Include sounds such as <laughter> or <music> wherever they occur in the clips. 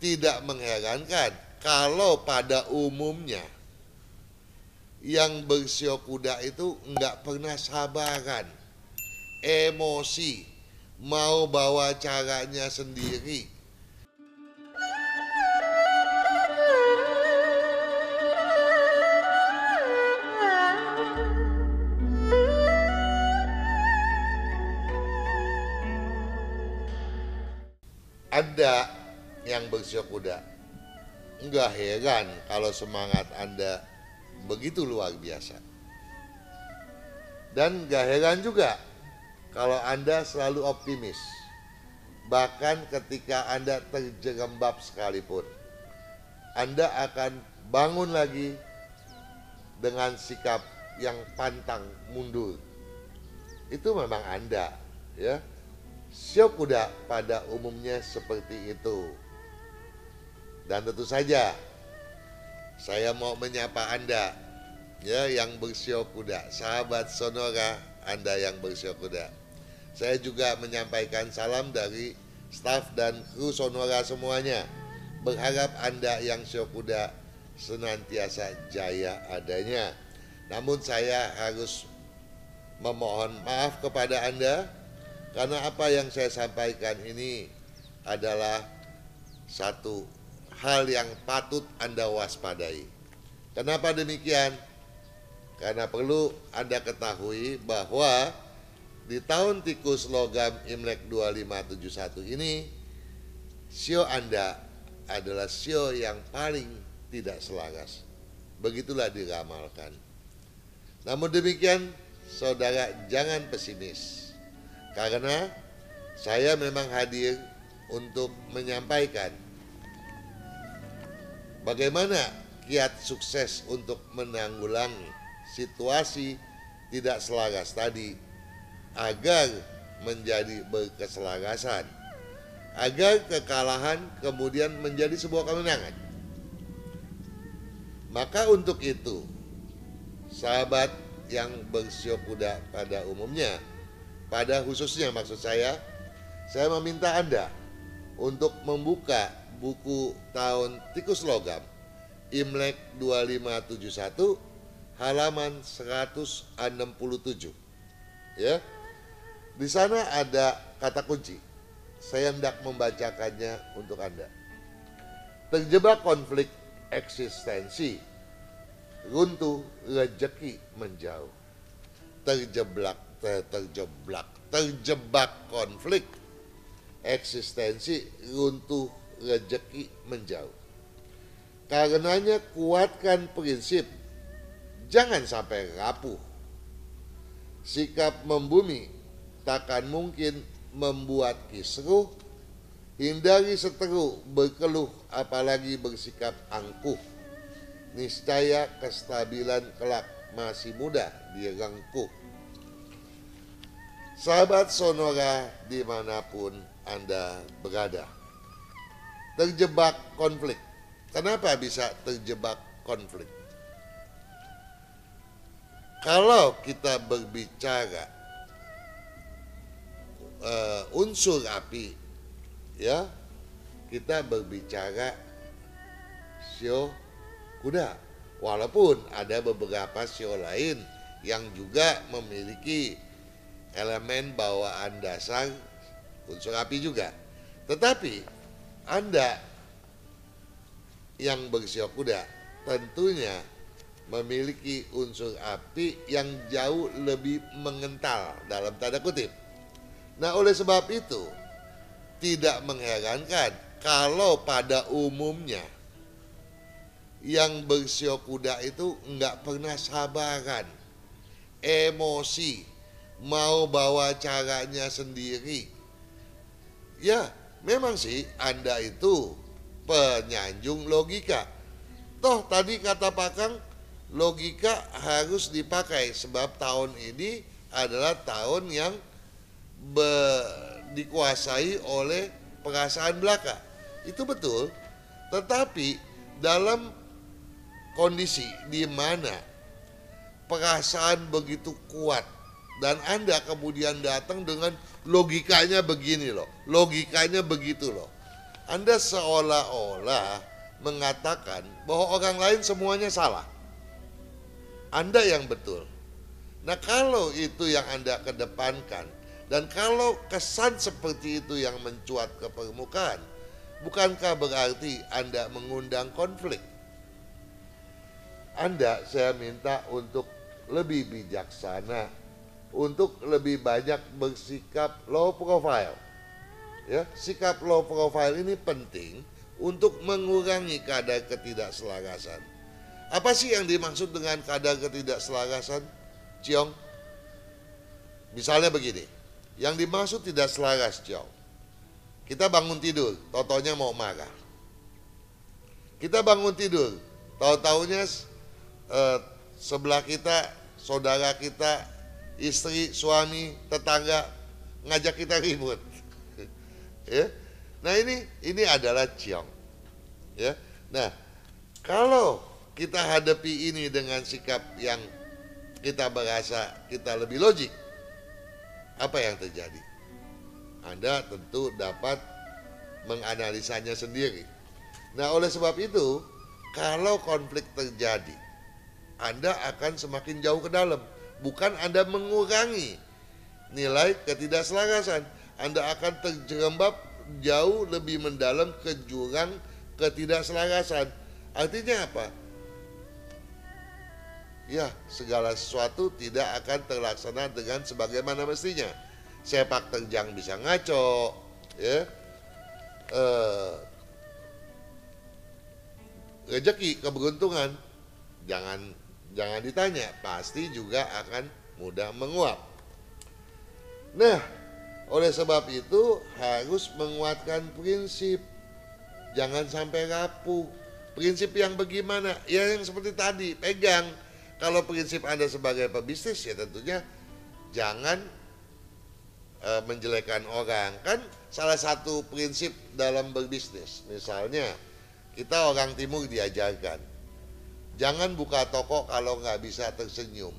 tidak mengherankan kalau pada umumnya yang bersio kuda itu nggak pernah sabaran, emosi, mau bawa caranya sendiri. Ada yang bersio kuda, nggak heran kalau semangat Anda begitu luar biasa. Dan gak heran juga kalau Anda selalu optimis. Bahkan ketika Anda terjerembab sekalipun. Anda akan bangun lagi dengan sikap yang pantang mundur. Itu memang Anda, ya. Sio kuda pada umumnya seperti itu. Dan tentu saja saya mau menyapa Anda ya yang bersio kuda, sahabat Sonora Anda yang bersio kuda. Saya juga menyampaikan salam dari staf dan kru Sonora semuanya. Berharap Anda yang sio kuda senantiasa jaya adanya. Namun saya harus memohon maaf kepada Anda karena apa yang saya sampaikan ini adalah satu hal yang patut Anda waspadai. Kenapa demikian? Karena perlu Anda ketahui bahwa di tahun tikus logam Imlek 2571 ini sio Anda adalah sio yang paling tidak selaras. Begitulah diramalkan. Namun demikian, saudara jangan pesimis. Karena saya memang hadir untuk menyampaikan Bagaimana kiat sukses untuk menanggulangi situasi tidak selaras tadi agar menjadi berkeselarasan agar kekalahan kemudian menjadi sebuah kemenangan? Maka untuk itu sahabat yang bersio kuda pada umumnya pada khususnya maksud saya saya meminta Anda untuk membuka buku tahun tikus logam Imlek 2571 halaman 167 ya. Di sana ada kata kunci. Saya hendak membacakannya untuk Anda. Terjebak konflik eksistensi. Runtuh rejeki menjauh. Terjebak ter, terjebak terjebak konflik eksistensi runtuh rejeki menjauh. Karenanya kuatkan prinsip, jangan sampai rapuh. Sikap membumi takkan mungkin membuat kisruh, hindari seteru, berkeluh, apalagi bersikap angkuh. Niscaya kestabilan kelak masih mudah direngkuh. Sahabat Sonora di mana pun Anda berada terjebak konflik. Kenapa bisa terjebak konflik? Kalau kita berbicara uh, unsur api, ya kita berbicara sio kuda. Walaupun ada beberapa sio lain yang juga memiliki elemen bawaan dasar unsur api juga. Tetapi anda yang bersio kuda tentunya memiliki unsur api yang jauh lebih mengental dalam tanda kutip. Nah oleh sebab itu tidak mengherankan kalau pada umumnya yang bersio kuda itu nggak pernah sabaran, emosi, mau bawa caranya sendiri. Ya, memang sih Anda itu penyanjung logika. Toh tadi kata Pakang logika harus dipakai sebab tahun ini adalah tahun yang be, dikuasai oleh perasaan belaka. Itu betul. Tetapi dalam kondisi di mana perasaan begitu kuat dan Anda kemudian datang dengan logikanya begini loh, logikanya begitu loh. Anda seolah-olah mengatakan bahwa orang lain semuanya salah. Anda yang betul. Nah, kalau itu yang Anda kedepankan dan kalau kesan seperti itu yang mencuat ke permukaan, bukankah berarti Anda mengundang konflik? Anda saya minta untuk lebih bijaksana, untuk lebih banyak bersikap low profile. Ya, sikap low profile ini penting untuk mengurangi kadar ketidakselarasan. Apa sih yang dimaksud dengan kadar ketidakselarasan, Ciong? Misalnya begini, yang dimaksud tidak selaras, Ciong. Kita bangun tidur, totonya mau marah. Kita bangun tidur, tahu-taunya eh, sebelah kita, saudara kita, istri, suami, tetangga ngajak kita ribut. <laughs> ya. Nah ini ini adalah ciong. Ya. Nah, kalau kita hadapi ini dengan sikap yang kita berasa kita lebih logik, apa yang terjadi? Anda tentu dapat menganalisanya sendiri. Nah, oleh sebab itu, kalau konflik terjadi, Anda akan semakin jauh ke dalam. Bukan Anda mengurangi nilai ketidakselarasan. Anda akan terjerembab jauh lebih mendalam ke jurang ketidakselarasan. Artinya apa? ya segala sesuatu tidak akan terlaksana dengan sebagaimana mestinya. Sepak terjang bisa ngaco, ya. Eh, rezeki keberuntungan jangan jangan ditanya, pasti juga akan mudah menguap. Nah, oleh sebab itu harus menguatkan prinsip. Jangan sampai rapuh. Prinsip yang bagaimana? Ya yang seperti tadi, pegang kalau prinsip Anda sebagai pebisnis ya tentunya jangan e, menjelekan orang. Kan salah satu prinsip dalam berbisnis. Misalnya kita orang timur diajarkan jangan buka toko kalau nggak bisa tersenyum.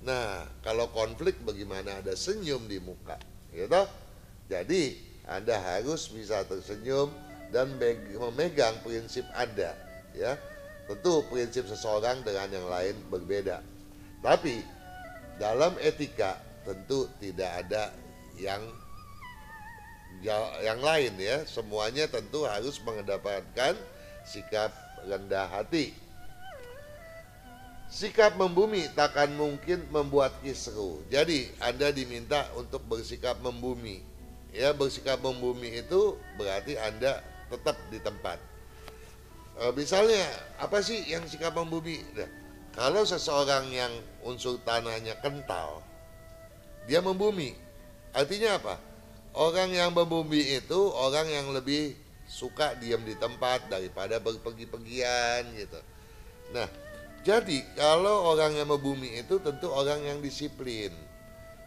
Nah, kalau konflik bagaimana ada senyum di muka, gitu? Jadi, Anda harus bisa tersenyum dan memegang prinsip Anda, ya. Tentu prinsip seseorang dengan yang lain berbeda. Tapi dalam etika tentu tidak ada yang yang lain ya. Semuanya tentu harus mengedepankan sikap rendah hati. Sikap membumi takkan mungkin membuat kisru. Jadi Anda diminta untuk bersikap membumi. Ya, bersikap membumi itu berarti Anda tetap di tempat. E, misalnya apa sih yang sikap membumi? Nah, kalau seseorang yang unsur tanahnya kental dia membumi. Artinya apa? Orang yang membumi itu orang yang lebih suka diam di tempat daripada berpergi-pergian gitu. Nah jadi kalau orang yang membumi itu tentu orang yang disiplin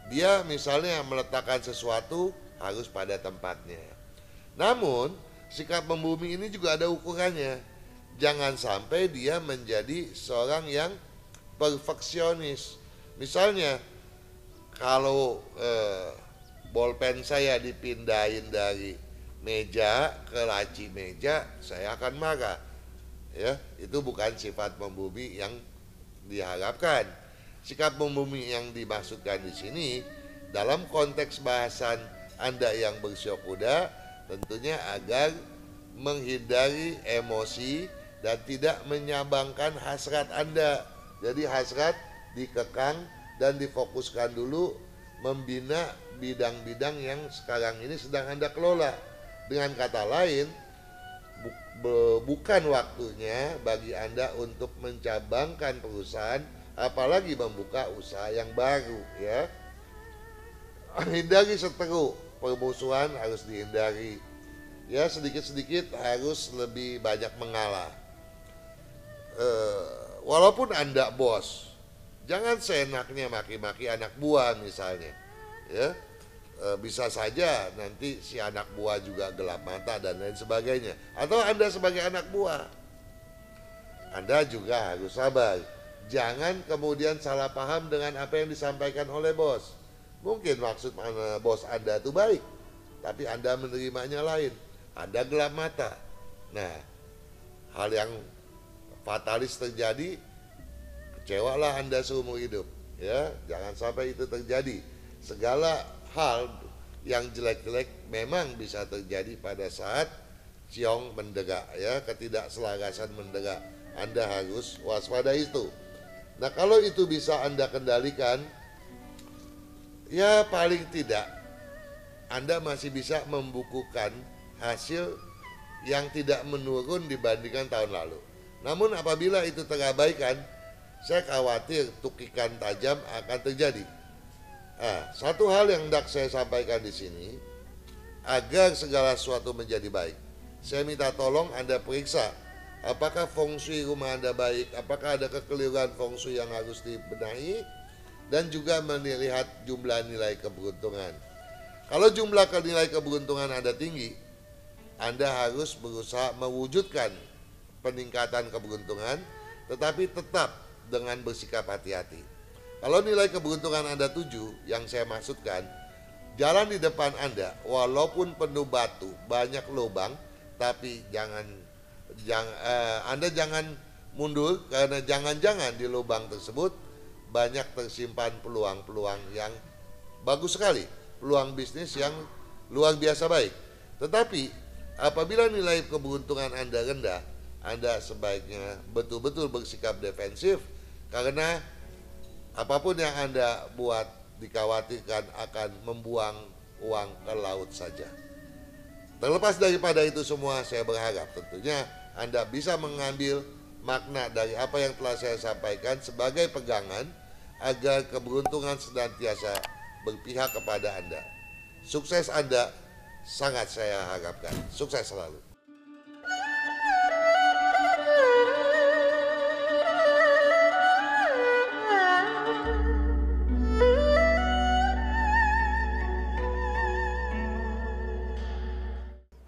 dia misalnya meletakkan sesuatu harus pada tempatnya namun sikap membumi ini juga ada ukurannya jangan sampai dia menjadi seorang yang perfeksionis. Misalnya kalau eh, bolpen saya dipindahin dari meja ke laci meja, saya akan marah. Ya, itu bukan sifat membumi yang diharapkan. Sikap membumi yang dimaksudkan di sini dalam konteks bahasan Anda yang bersyokuda tentunya agar menghindari emosi dan tidak menyabangkan hasrat Anda. Jadi hasrat dikekang dan difokuskan dulu membina bidang-bidang yang sekarang ini sedang Anda kelola. Dengan kata lain, bu bukan waktunya bagi Anda untuk mencabangkan perusahaan apalagi membuka usaha yang baru ya. Hindari seteru, permusuhan harus dihindari. Ya sedikit-sedikit harus lebih banyak mengalah uh, walaupun anda bos jangan seenaknya maki-maki anak buah misalnya ya uh, bisa saja nanti si anak buah juga gelap mata dan lain sebagainya atau anda sebagai anak buah anda juga harus sabar jangan kemudian salah paham dengan apa yang disampaikan oleh bos mungkin maksud mana bos anda itu baik tapi anda menerimanya lain Anda gelap mata. Nah, hal yang fatalis terjadi, kecewalah Anda seumur hidup. Ya, jangan sampai itu terjadi. Segala hal yang jelek-jelek memang bisa terjadi pada saat ciong mendegak ya, ketidakselarasan mendegak. Anda harus waspada itu. Nah, kalau itu bisa Anda kendalikan, ya paling tidak Anda masih bisa membukukan hasil yang tidak menurun dibandingkan tahun lalu. Namun apabila itu terabaikan, saya khawatir tukikan tajam akan terjadi. Nah, satu hal yang hendak saya sampaikan di sini, agar segala sesuatu menjadi baik. Saya minta tolong Anda periksa apakah feng shui rumah Anda baik, apakah ada kekeliruan feng shui yang harus dibenahi, dan juga melihat jumlah nilai keberuntungan. Kalau jumlah nilai keberuntungan Anda tinggi, Anda harus berusaha mewujudkan peningkatan keberuntungan, tetapi tetap dengan bersikap hati-hati. Kalau nilai keberuntungan Anda tujuh, yang saya maksudkan, jalan di depan Anda, walaupun penuh batu, banyak lubang, tapi jangan, jangan eh, Anda jangan mundur karena jangan-jangan di lubang tersebut banyak tersimpan peluang-peluang yang bagus sekali, peluang bisnis yang luar biasa baik. Tetapi apabila nilai keberuntungan Anda rendah, Anda sebaiknya betul-betul bersikap defensif karena apa pun yang Anda buat dikhawatirkan akan membuang uang ke laut saja. Terlepas daripada itu semua, saya berharap tentunya Anda bisa mengambil makna dari apa yang telah saya sampaikan sebagai pegangan agar keberuntungan senantiasa berpihak kepada Anda. Sukses Anda sangat saya harapkan. Sukses selalu.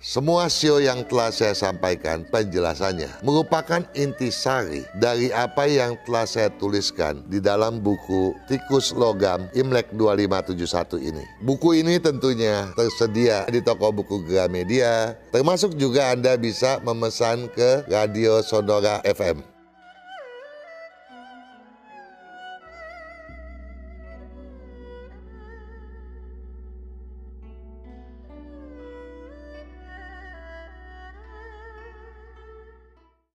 Semua sio yang telah saya sampaikan penjelasannya merupakan intisari dari apa yang telah saya tuliskan di dalam buku Tikus Logam Imlek 2571 ini. Buku ini tentunya tersedia di toko buku Gramedia, termasuk juga Anda bisa memesan ke Radio Sonora FM.